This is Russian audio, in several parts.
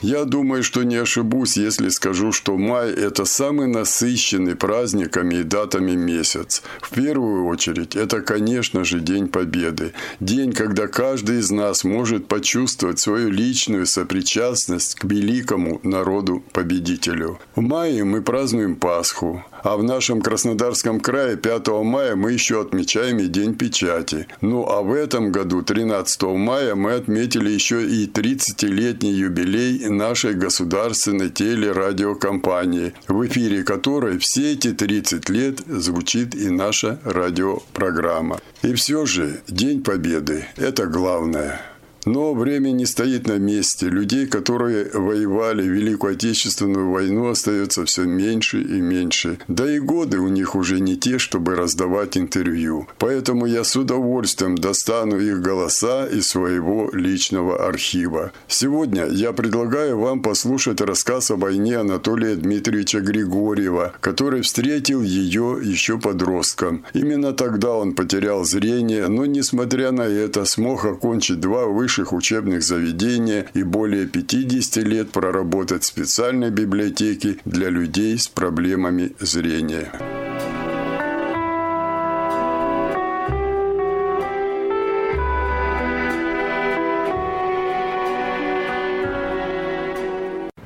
Я думаю, что не ошибусь, если скажу, что май – это самый насыщенный праздниками и датами месяц. В первую очередь, это, конечно же, День Победы. День, когда каждый из нас может почувствовать свою личную сопричастность к великому народу-победителю. В мае мы празднуем Пасху, а в нашем Краснодарском крае 5 мая мы еще отмечаем и День печати. Ну а в этом году, 13 мая, мы отметили еще и 30-летний юбилей нашей государственной телерадиокомпании, в эфире которой все эти 30 лет звучит и наша радиопрограмма. И все же День Победы – это главное – но время не стоит на месте. Людей, которые воевали в Великую Отечественную войну, остается все меньше и меньше. Да и годы у них уже не те, чтобы раздавать интервью. Поэтому я с удовольствием достану их голоса из своего личного архива. Сегодня я предлагаю вам послушать рассказ о войне Анатолия Дмитриевича Григорьева, который встретил ее еще подростком. Именно тогда он потерял зрение, но, несмотря на это, смог окончить два высших высших учебных заведений и более 50 лет проработать в специальной библиотеке для людей с проблемами зрения.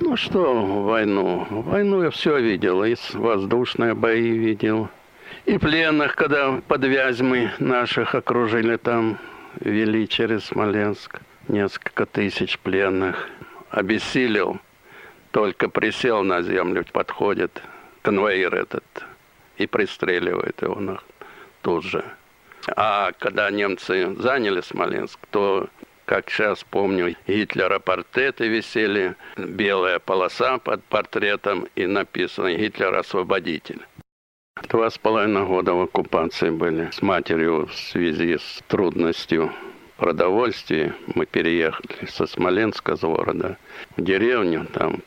Ну что, войну? Войну я все видел. И воздушные бои видел. И пленных, когда под Вязьмой наших окружили там вели через Смоленск несколько тысяч пленных. Обессилел, только присел на землю, подходит конвоир этот и пристреливает его тут же. А когда немцы заняли Смоленск, то, как сейчас помню, Гитлера портреты висели, белая полоса под портретом и написано «Гитлер освободитель». Два с половиной года в оккупации были с матерью в связи с трудностью продовольствия. Мы переехали со Смоленска, с города, в деревню, там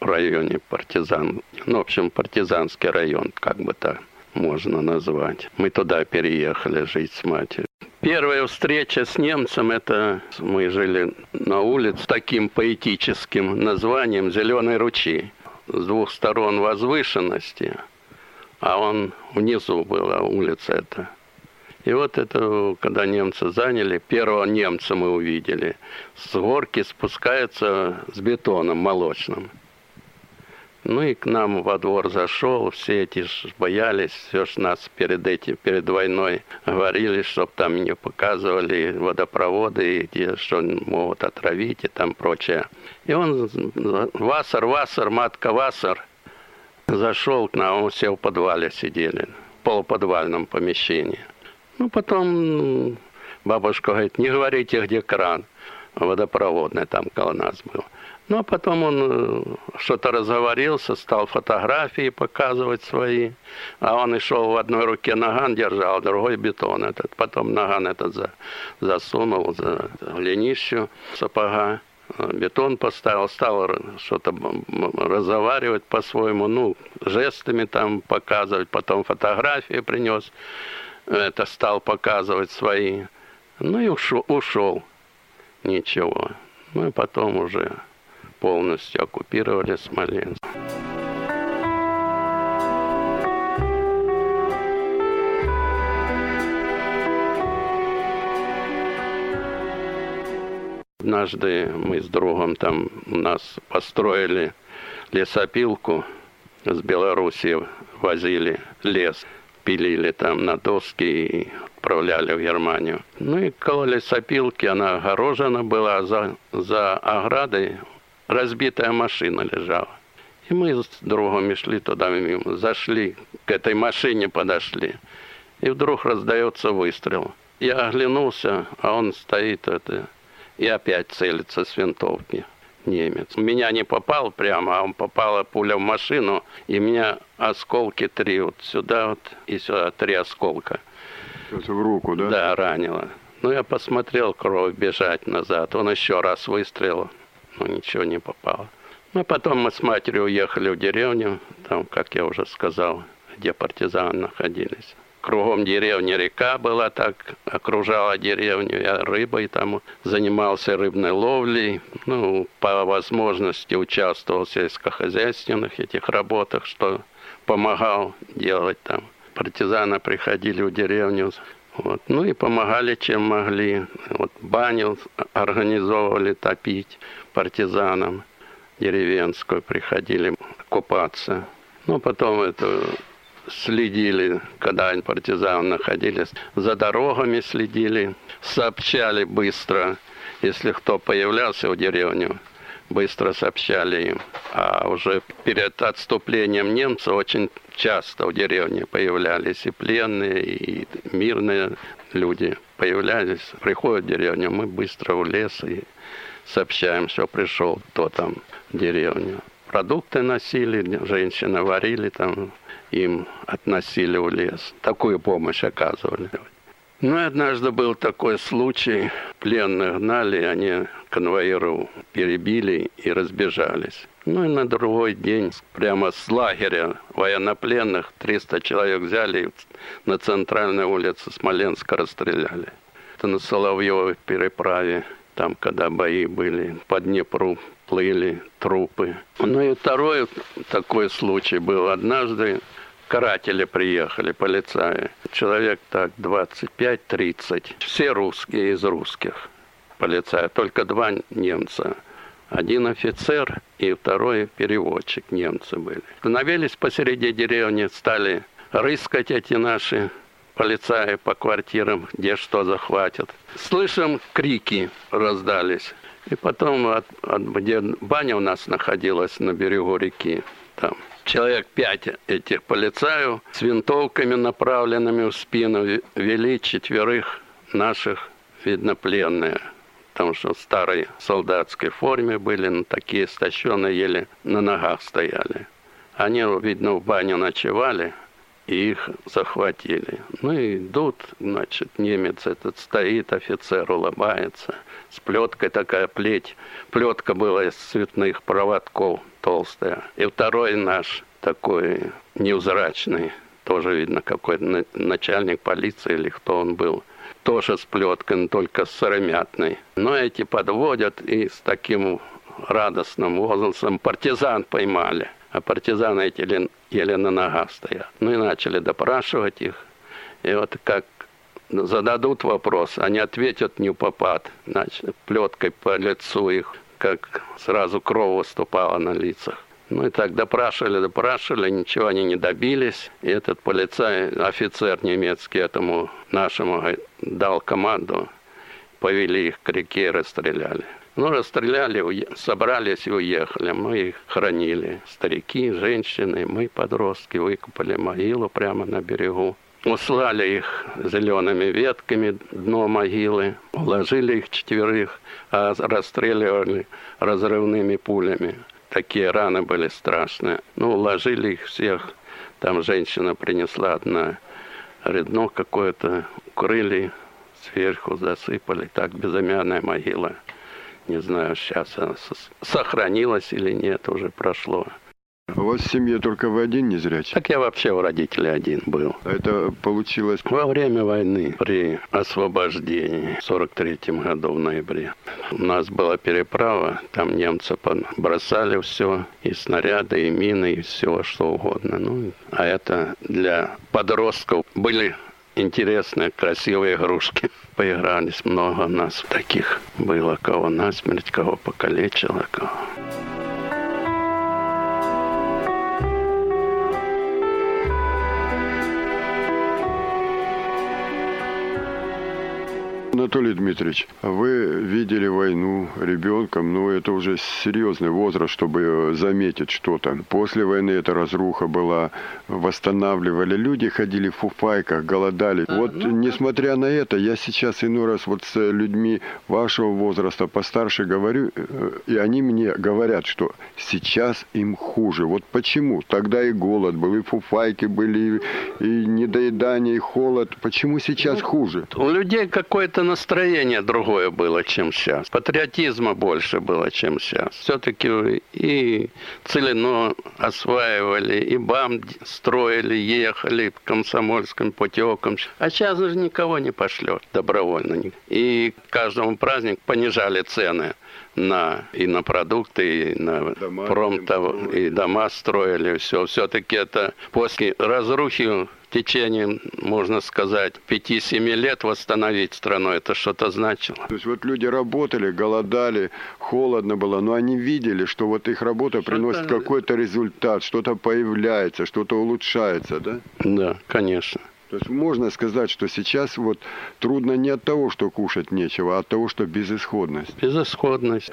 в районе партизан. Ну, в общем, партизанский район, как бы так можно назвать. Мы туда переехали жить с матерью. Первая встреча с немцем, это мы жили на улице с таким поэтическим названием «Зеленый ручей». С двух сторон возвышенности – а он внизу была улица эта. И вот это, когда немцы заняли, первого немца мы увидели. С горки спускается с бетоном молочным. Ну и к нам во двор зашел, все эти ж боялись, все ж нас перед этим, перед войной говорили, чтоб там не показывали водопроводы, где что могут отравить и там прочее. И он, Вассер, Вассер, матка Вассер – Зашел к нам, все в подвале сидели, в полуподвальном помещении. Ну, потом бабушка говорит, не говорите, где кран водопроводный там около был. Ну, а потом он э, что-то разговорился, стал фотографии показывать свои. А он и шел в одной руке наган держал, другой бетон этот. Потом наган этот за, засунул за голенищу сапога бетон поставил, стал что-то разговаривать по-своему, ну, жестами там показывать, потом фотографии принес, это стал показывать свои. Ну и ушел, ушел. Ничего. И потом уже полностью оккупировали Смоленск. Однажды мы с другом там у нас построили лесопилку с Белоруссии, возили лес, пилили там на доски и отправляли в Германию. Ну и около лесопилки она огорожена была, за, за оградой разбитая машина лежала. И мы с другом шли туда мимо, зашли, к этой машине подошли. И вдруг раздается выстрел. Я оглянулся, а он стоит, это, и опять целится с винтовки. немец. Меня не попал прямо, а он попала пуля в машину, и меня осколки три вот сюда вот и сюда три осколка. Это в руку, да? Да, ранило. Ну, я посмотрел кровь бежать назад. Он еще раз выстрелил, но ничего не попало. Ну, потом мы с матерью уехали в деревню, там, как я уже сказал, где партизаны находились. Кругом деревни река была, так окружала деревню. Я рыбой там занимался рыбной ловлей. Ну, по возможности участвовал в сельскохозяйственных этих работах, что помогал делать там. Партизаны приходили в деревню, вот. Ну и помогали, чем могли. Вот баню организовывали топить партизанам деревенскую, приходили купаться. Ну, потом это следили, когда партизаны находились, за дорогами следили, сообщали быстро, если кто появлялся в деревню, быстро сообщали им. А уже перед отступлением немцев очень часто в деревне появлялись и пленные, и мирные люди появлялись, приходят в деревню, мы быстро в лес и сообщаем, что пришел кто там в деревню. Продукты носили, женщины варили там, им относили в лес. Такую помощь оказывали. Ну и однажды был такой случай. Пленных гнали, они конвоиров перебили и разбежались. Ну и на другой день прямо с лагеря военнопленных 300 человек взяли и на центральной улице Смоленска расстреляли. Это на Соловьевой переправе, там, когда бои были, по Днепру плыли трупы. Ну и второй такой случай был однажды каратели приехали, полицаи. Человек так 25-30. Все русские из русских полицаи, только два немца. Один офицер и второй переводчик немцы были. Становились посреди деревни, стали рыскать эти наши полицаи по квартирам, где что захватят. Слышим, крики раздались. И потом, от, от, где баня у нас находилась на берегу реки, там человек пять этих полицаев с винтовками, направленными в спину, вели четверых наших, видно, пленные. Потому что в старой солдатской форме были, но такие истощенные, еле на ногах стояли. Они, видно, в баню ночевали, и их захватили. Ну и идут, значит, немец этот стоит, офицер улыбается. С плеткой такая плеть. Плетка была из цветных проводков толстая. И второй наш такой невзрачный, тоже видно какой начальник полиции или кто он был, тоже с плеткой, только с сыромятной. Но эти подводят и с таким радостным возгласом партизан поймали. А партизаны эти еле, еле на ногах стоят. Ну и начали допрашивать их. И вот как зададут вопрос, они ответят не попад. Значит, плеткой по лицу их как сразу кровь выступала на лицах. Ну и так допрашивали, допрашивали, ничего они не добились. И этот полицай, офицер немецкий этому нашему дал команду, повели их к реке и расстреляли. Ну, расстреляли, собрались и уехали. Мы их хранили. Старики, женщины, мы, подростки, выкопали могилу прямо на берегу. Услали их зелеными ветками дно могилы, уложили их четверых, а расстреливали разрывными пулями. Такие раны были страшные. Ну, уложили их всех. Там женщина принесла одна редно какое-то, укрыли, сверху засыпали. Так безымянная могила. Не знаю, сейчас она сохранилась или нет, уже прошло. У вас в семье только вы один не зрячий? Так я вообще у родителей один был. А это получилось? Во время войны, при освобождении в 43 году в ноябре. У нас была переправа, там немцы бросали все, и снаряды, и мины, и все, что угодно. Ну, а это для подростков были интересные, красивые игрушки. Поигрались много нас таких было, кого насмерть, кого покалечило, кого... Анатолий Дмитриевич, вы видели войну ребенком, но это уже серьезный возраст, чтобы заметить что-то. После войны эта разруха была, восстанавливали. Люди ходили в фуфайках, голодали. А, вот ну, несмотря на это, я сейчас иной раз вот с людьми вашего возраста постарше говорю, э, и они мне говорят, что сейчас им хуже. Вот почему? Тогда и голод был, и фуфайки были, и недоедание, и холод. Почему сейчас ну, хуже? У людей какое-то настроение другое было, чем сейчас. Патриотизма больше было, чем сейчас. Все-таки и Целино осваивали, и БАМ строили, ехали комсомольским путевком. А сейчас же никого не пошлет добровольно. И каждому празднику понижали цены на, и на продукты, и на дома, промтов, и дома строили, все. Все-таки это после разрухи в течение, можно сказать, 5-7 лет восстановить страну, это что-то значило. То есть вот люди работали, голодали, холодно было, но они видели, что вот их работа приносит какой-то результат, что-то появляется, что-то улучшается, да? Да, конечно. То есть можно сказать, что сейчас вот трудно не от того, что кушать нечего, а от того, что безысходность. Безысходность.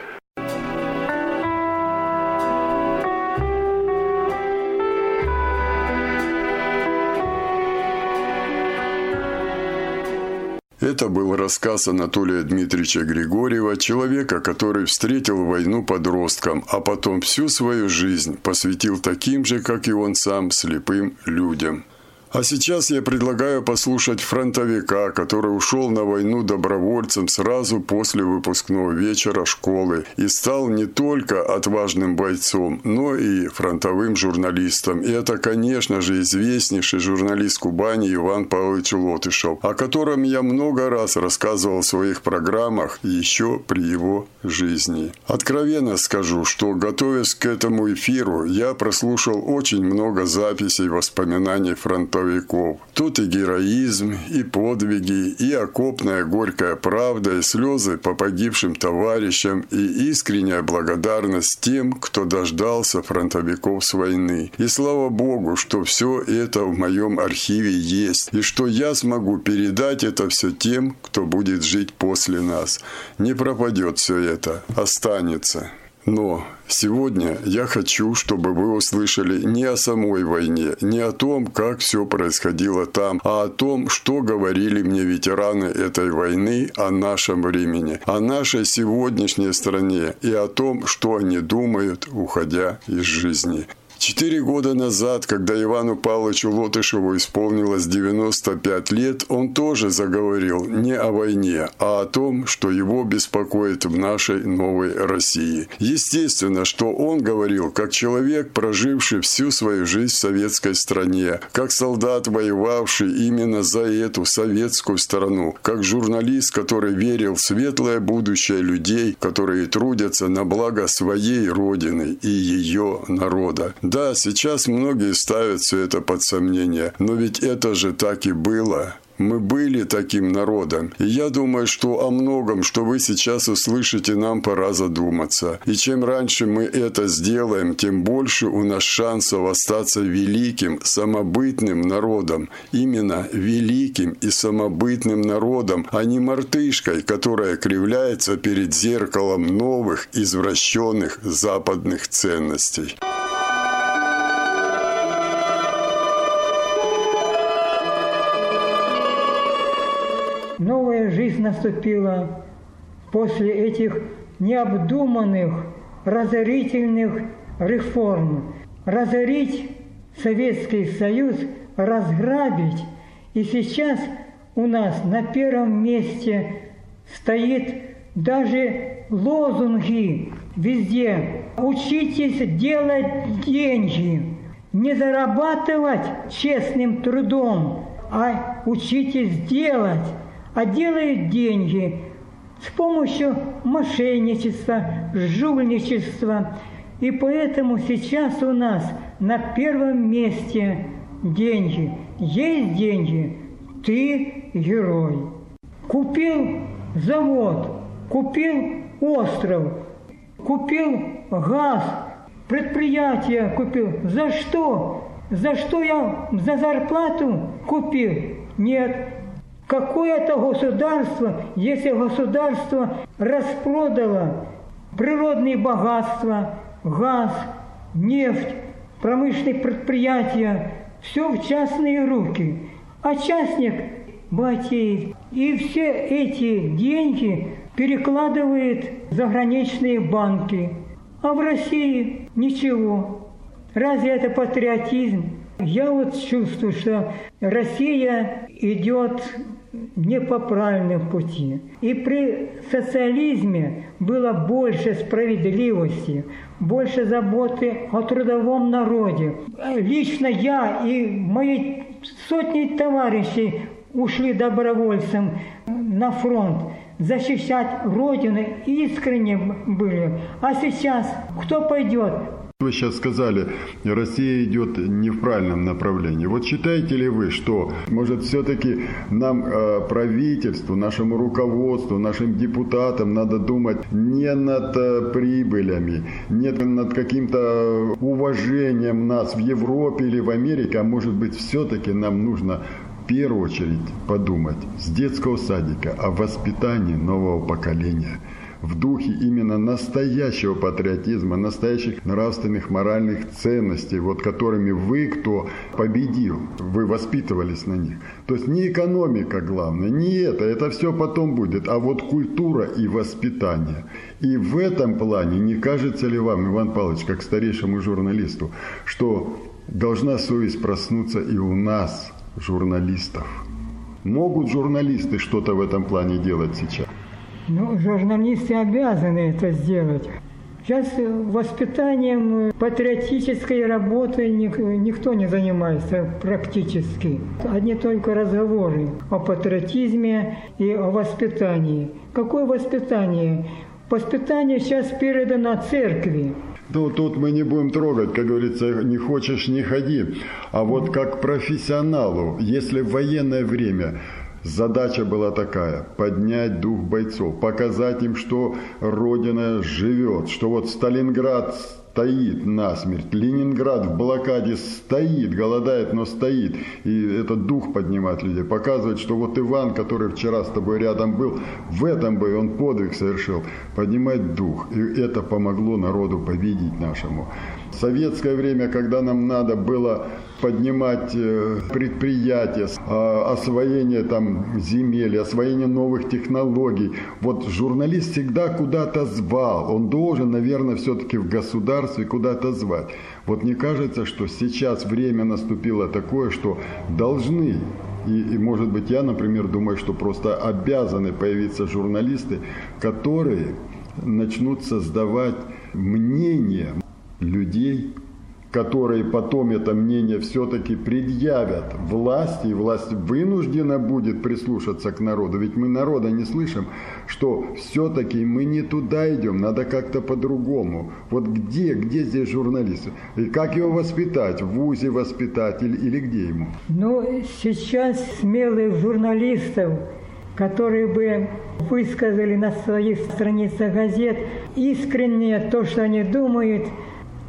Это был рассказ Анатолия Дмитриевича Григорьева, человека, который встретил войну подростком, а потом всю свою жизнь посвятил таким же, как и он сам, слепым людям. А сейчас я предлагаю послушать фронтовика, который ушел на войну добровольцем сразу после выпускного вечера школы и стал не только отважным бойцом, но и фронтовым журналистом. И это, конечно же, известнейший журналист Кубани Иван Павлович Лотышев, о котором я много раз рассказывал в своих программах еще при его жизни. Откровенно скажу, что готовясь к этому эфиру, я прослушал очень много записей воспоминаний фронтовиков фронтовиков. Тут и героизм, и подвиги, и окопная горькая правда, и слезы по погибшим товарищам, и искренняя благодарность тем, кто дождался фронтовиков с войны. И слава Богу, что все это в моем архиве есть, и что я смогу передать это все тем, кто будет жить после нас. Не пропадет все это, останется. Но сегодня я хочу, чтобы вы услышали не о самой войне, не о том, как все происходило там, а о том, что говорили мне ветераны этой войны о нашем времени, о нашей сегодняшней стране и о том, что они думают, уходя из жизни. Четыре года назад, когда Ивану Павловичу Лотышеву исполнилось 95 лет, он тоже заговорил не о войне, а о том, что его беспокоит в нашей новой России. Естественно, что он говорил как человек, проживший всю свою жизнь в советской стране, как солдат, воевавший именно за эту советскую страну, как журналист, который верил в светлое будущее людей, которые трудятся на благо своей родины и ее народа. Да, сейчас многие ставят все это под сомнение, но ведь это же так и было. Мы были таким народом. И я думаю, что о многом, что вы сейчас услышите, нам пора задуматься. И чем раньше мы это сделаем, тем больше у нас шансов остаться великим, самобытным народом. Именно великим и самобытным народом, а не мартышкой, которая кривляется перед зеркалом новых, извращенных западных ценностей. Жизнь наступила после этих необдуманных, разорительных реформ. Разорить Советский Союз, разграбить. И сейчас у нас на первом месте стоит даже лозунги везде. Учитесь делать деньги, не зарабатывать честным трудом, а учитесь делать а делают деньги с помощью мошенничества, жульничества. И поэтому сейчас у нас на первом месте деньги. Есть деньги, ты герой. Купил завод, купил остров, купил газ, предприятие купил. За что? За что я за зарплату купил? Нет, Какое это государство, если государство распродало природные богатства, газ, нефть, промышленные предприятия, все в частные руки. А частник богатеет. И все эти деньги перекладывает в заграничные банки. А в России ничего. Разве это патриотизм? Я вот чувствую, что Россия идет не по правильному пути. И при социализме было больше справедливости, больше заботы о трудовом народе. Лично я и мои сотни товарищей ушли добровольцем на фронт защищать Родину, искренне были. А сейчас кто пойдет? Вы сейчас сказали, Россия идет не в правильном направлении. Вот считаете ли вы, что, может, все-таки нам, э, правительству, нашему руководству, нашим депутатам надо думать не над э, прибылями, не над каким-то уважением нас в Европе или в Америке, а может быть, все-таки нам нужно в первую очередь подумать с детского садика о воспитании нового поколения – в духе именно настоящего патриотизма, настоящих нравственных, моральных ценностей, вот которыми вы, кто победил, вы воспитывались на них. То есть не экономика главное, не это, это все потом будет, а вот культура и воспитание. И в этом плане не кажется ли вам, Иван Павлович, как старейшему журналисту, что должна совесть проснуться и у нас, журналистов? Могут журналисты что-то в этом плане делать сейчас? Ну, журналисты обязаны это сделать. Сейчас воспитанием патриотической работы никто не занимается практически. Одни только разговоры о патриотизме и о воспитании. Какое воспитание? Воспитание сейчас передано церкви. Ну, тут мы не будем трогать, как говорится, не хочешь, не ходи. А вот как профессионалу, если в военное время Задача была такая – поднять дух бойцов, показать им, что Родина живет, что вот Сталинград стоит насмерть, Ленинград в блокаде стоит, голодает, но стоит. И этот дух поднимать людей, показывать, что вот Иван, который вчера с тобой рядом был, в этом бою он подвиг совершил, поднимать дух. И это помогло народу победить нашему. В советское время, когда нам надо было поднимать э, предприятия, а, освоение там земель, освоение новых технологий. Вот журналист всегда куда-то звал. Он должен, наверное, все-таки в государстве куда-то звать. Вот мне кажется, что сейчас время наступило такое, что должны и, и, может быть, я, например, думаю, что просто обязаны появиться журналисты, которые начнут создавать мнение людей которые потом это мнение все-таки предъявят власти, и власть вынуждена будет прислушаться к народу. Ведь мы народа не слышим, что все-таки мы не туда идем, надо как-то по-другому. Вот где, где здесь журналисты? И как его воспитать? В ВУЗе воспитать или, или где ему? Ну, сейчас смелых журналистов которые бы высказали на своих страницах газет искренне то, что они думают –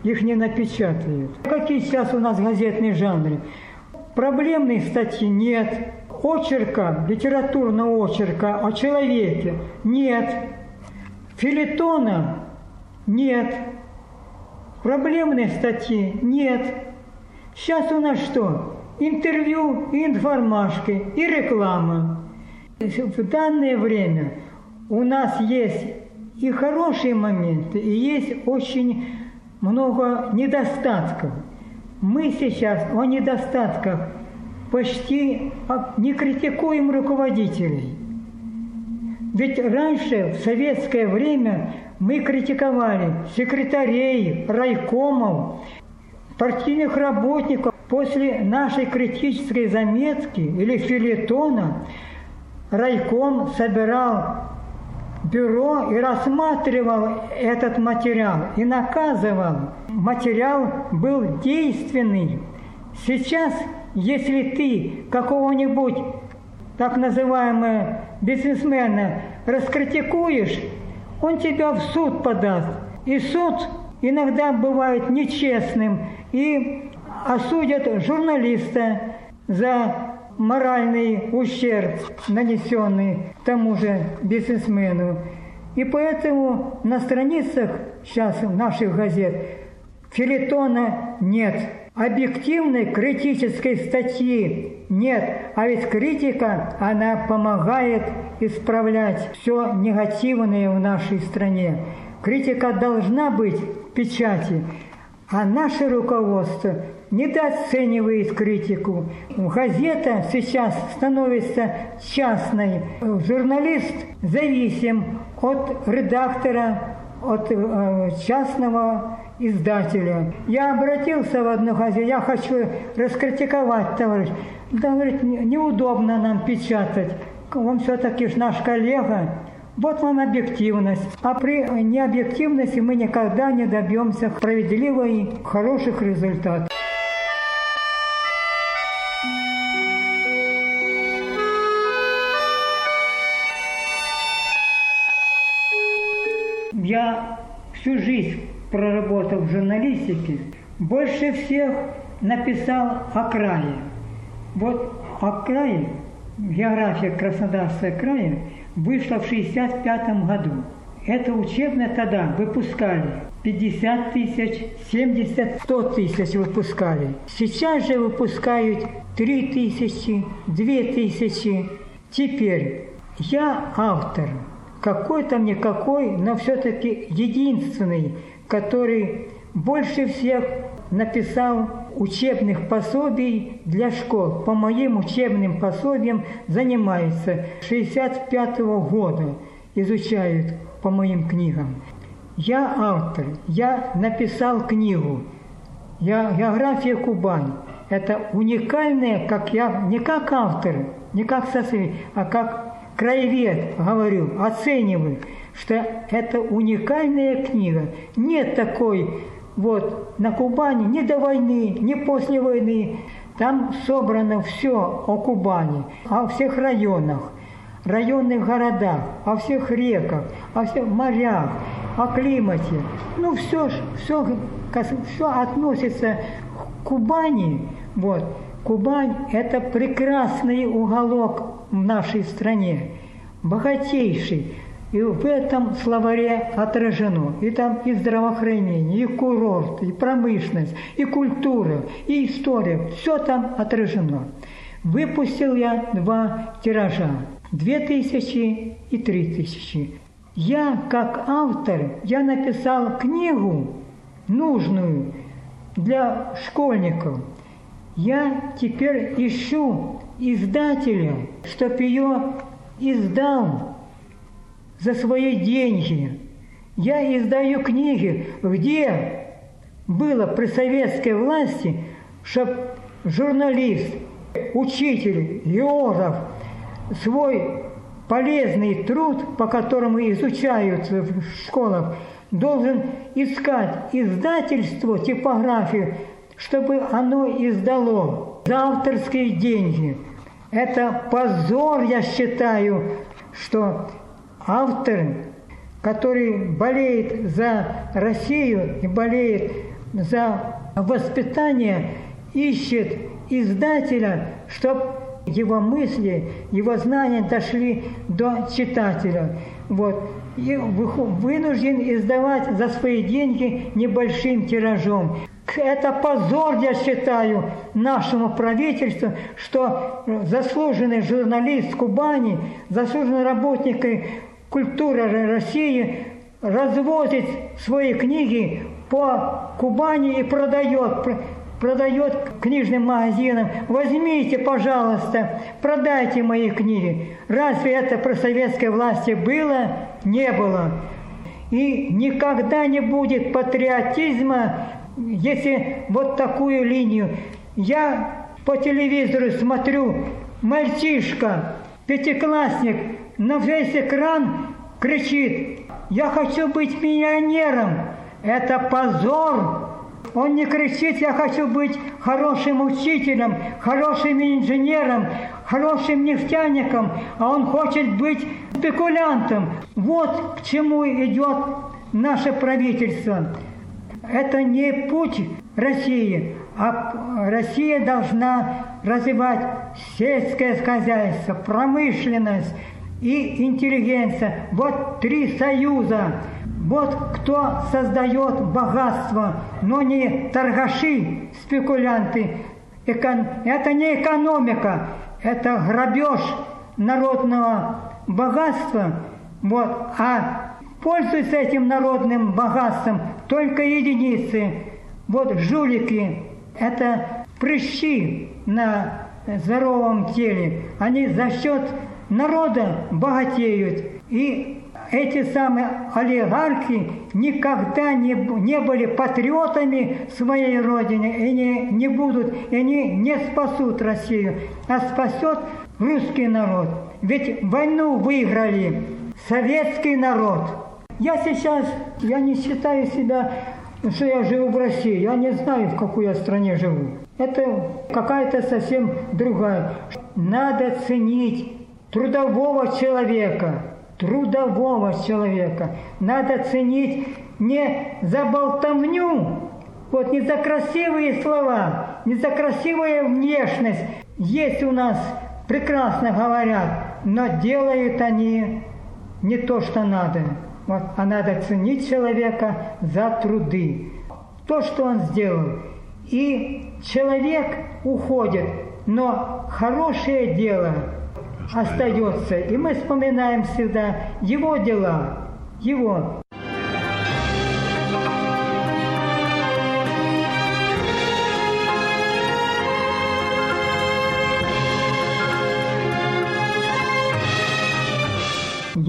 их не напечатают. Какие сейчас у нас газетные жанры? Проблемной статьи нет, очерка, литературного очерка о человеке нет, филитона нет, проблемной статьи нет. Сейчас у нас что? Интервью, и информашки, и реклама. В данное время у нас есть и хорошие моменты, и есть очень много недостатков. Мы сейчас о недостатках почти не критикуем руководителей. Ведь раньше, в советское время, мы критиковали секретарей, райкомов, партийных работников. После нашей критической заметки или филитона райком собирал бюро и рассматривал этот материал и наказывал. Материал был действенный. Сейчас, если ты какого-нибудь так называемого бизнесмена раскритикуешь, он тебя в суд подаст. И суд иногда бывает нечестным и осудят журналиста за моральный ущерб, нанесенный тому же бизнесмену. И поэтому на страницах сейчас наших газет филитона нет. Объективной критической статьи нет. А ведь критика, она помогает исправлять все негативное в нашей стране. Критика должна быть в печати. А наше руководство недооценивает критику. Газета сейчас становится частной. Журналист зависим от редактора, от э, частного издателя. Я обратился в одну газету, я хочу раскритиковать, товарищ. Да, говорит, неудобно нам печатать. Он все-таки наш коллега. Вот вам объективность. А при необъективности мы никогда не добьемся справедливого и хороших результатов. Всю жизнь проработал в журналистике, больше всех написал о крае. Вот о крае, география Краснодарского края, вышла в 1965 году. Это учебное тогда выпускали 50 тысяч, 70, 100 тысяч выпускали. Сейчас же выпускают 3 тысячи, 2 тысячи. Теперь я автор, какой-то никакой, но все-таки единственный, который больше всех написал учебных пособий для школ. По моим учебным пособиям занимается 65 -го года, изучают по моим книгам. Я автор, я написал книгу. Я география Кубань. Это уникальная, как я, не как автор, не как социалист, а как краевед, говорю, оцениваю, что это уникальная книга. Нет такой вот на Кубани ни до войны, ни после войны. Там собрано все о Кубани, о всех районах, районных городах, о всех реках, о всех морях, о климате. Ну, все, все, все относится к Кубани. Вот. Кубань – это прекрасный уголок в нашей стране, богатейший. И в этом словаре отражено и там и здравоохранение, и курорт, и промышленность, и культура, и история. Все там отражено. Выпустил я два тиража. Две тысячи и три тысячи. Я, как автор, я написал книгу нужную для школьников. Я теперь ищу издателя, чтоб ее издал за свои деньги. Я издаю книги, где было при советской власти, чтобы журналист, учитель, географ свой полезный труд, по которому изучаются в школах, должен искать издательство, типографию, чтобы оно издало за авторские деньги. Это позор, я считаю, что автор, который болеет за Россию и болеет за воспитание, ищет издателя, чтобы его мысли, его знания дошли до читателя. Вот. И вынужден издавать за свои деньги небольшим тиражом. Это позор, я считаю, нашему правительству, что заслуженный журналист Кубани, заслуженный работник культура России развозит свои книги по Кубани и продает, продает книжным магазинам. Возьмите, пожалуйста, продайте мои книги. Разве это при советской власти было? Не было. И никогда не будет патриотизма, если вот такую линию. Я по телевизору смотрю, мальчишка, пятиклассник, на весь экран кричит, я хочу быть миллионером. Это позор. Он не кричит, я хочу быть хорошим учителем, хорошим инженером, хорошим нефтяником, а он хочет быть спекулянтом. Вот к чему идет наше правительство. Это не путь России, А Россия должна развивать сельское хозяйство, промышленность и интеллигенция. Вот три союза. Вот кто создает богатство, но не торгаши, спекулянты. Это не экономика, это грабеж народного богатства. Вот. А пользуются этим народным богатством только единицы. Вот жулики, это прыщи на здоровом теле. Они за счет народа богатеют. И эти самые олигархи никогда не, не были патриотами своей родины и не, не будут, и они не спасут Россию, а спасет русский народ. Ведь войну выиграли советский народ. Я сейчас, я не считаю себя что я живу в России. Я не знаю, в какой я стране живу. Это какая-то совсем другая. Надо ценить трудового человека. Трудового человека. Надо ценить не за болтовню, вот не за красивые слова, не за красивую внешность. Есть у нас, прекрасно говорят, но делают они не то, что надо. Вот, а надо ценить человека за труды. То, что он сделал. И человек уходит, но хорошее дело остается. И мы вспоминаем всегда его дела, его.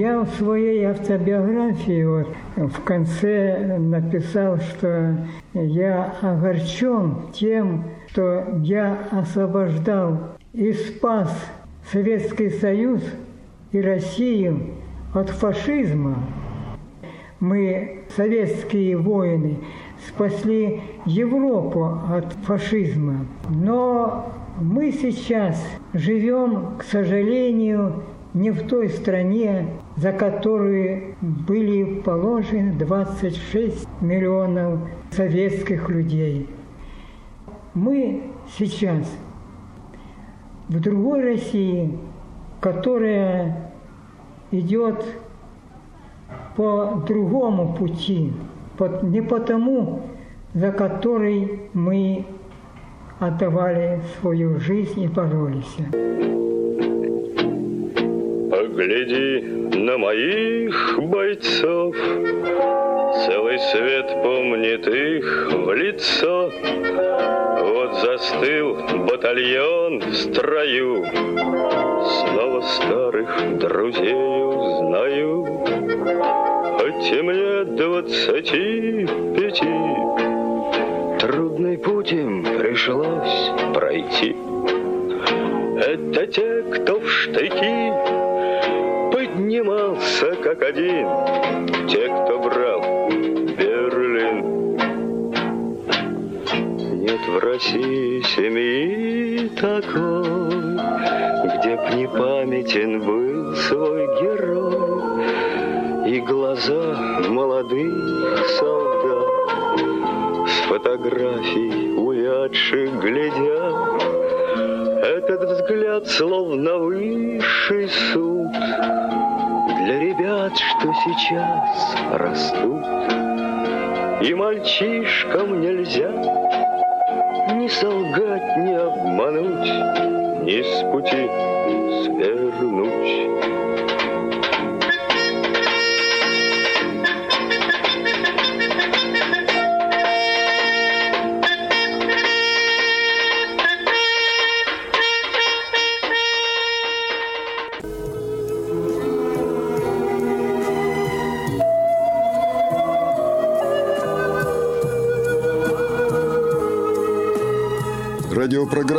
Я в своей автобиографии вот, в конце написал, что я огорчен тем, что я освобождал и спас Советский Союз и Россию от фашизма. Мы, советские воины, спасли Европу от фашизма. Но мы сейчас живем, к сожалению, не в той стране, за которую были положены 26 миллионов советских людей. Мы сейчас в другой России, которая идет по другому пути, не по тому, за который мы отдавали свою жизнь и боролись. Гляди на моих бойцов, Целый свет помнит их в лицо. Вот застыл батальон в строю, Снова старых друзей узнаю. Хоть и мне двадцати пяти, Трудный путь им пришлось пройти. Это те, кто в штыки поднимался как один, те, кто брал Берлин. Нет в России семьи такой, где б не памятен был свой герой и глаза молодых солдат с фотографий увядших глядят. Этот взгляд словно высший суд для ребят, что сейчас растут. И мальчишкам нельзя ни солгать, ни обмануть, ни с пути